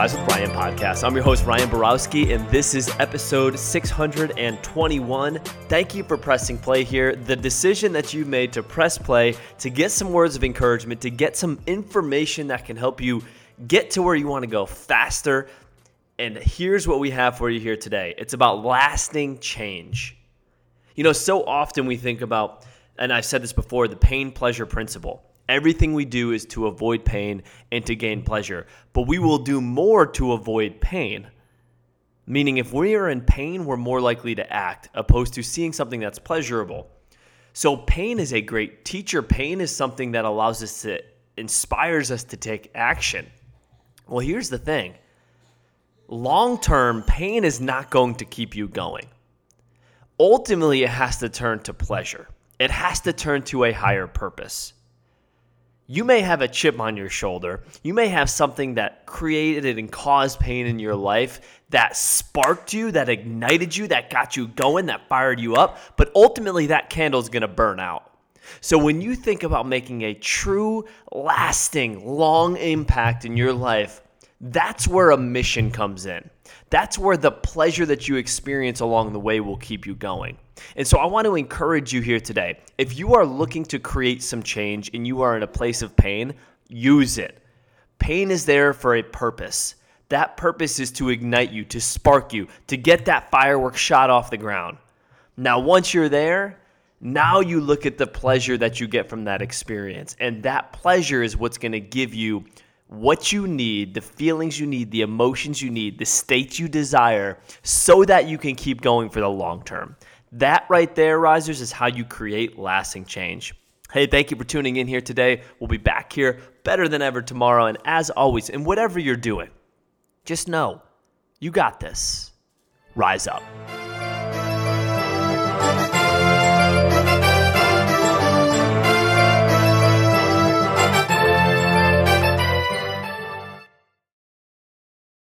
Rise with Ryan podcast. I'm your host, Ryan Borowski, and this is episode 621. Thank you for pressing play here. The decision that you made to press play, to get some words of encouragement, to get some information that can help you get to where you want to go faster. And here's what we have for you here today it's about lasting change. You know, so often we think about, and I've said this before, the pain pleasure principle. Everything we do is to avoid pain and to gain pleasure, but we will do more to avoid pain. Meaning, if we are in pain, we're more likely to act opposed to seeing something that's pleasurable. So, pain is a great teacher. Pain is something that allows us to, inspires us to take action. Well, here's the thing long term, pain is not going to keep you going. Ultimately, it has to turn to pleasure, it has to turn to a higher purpose you may have a chip on your shoulder. You may have something that created it and caused pain in your life that sparked you, that ignited you, that got you going, that fired you up. But ultimately, that candle is going to burn out. So when you think about making a true, lasting, long impact in your life, that's where a mission comes in. That's where the pleasure that you experience along the way will keep you going. And so I want to encourage you here today. If you are looking to create some change and you are in a place of pain, use it. Pain is there for a purpose. That purpose is to ignite you, to spark you, to get that firework shot off the ground. Now, once you're there, now you look at the pleasure that you get from that experience. And that pleasure is what's going to give you what you need, the feelings you need, the emotions you need, the states you desire, so that you can keep going for the long term. That right there, risers, is how you create lasting change. Hey, thank you for tuning in here today. We'll be back here better than ever tomorrow. And as always, in whatever you're doing, just know you got this. Rise up.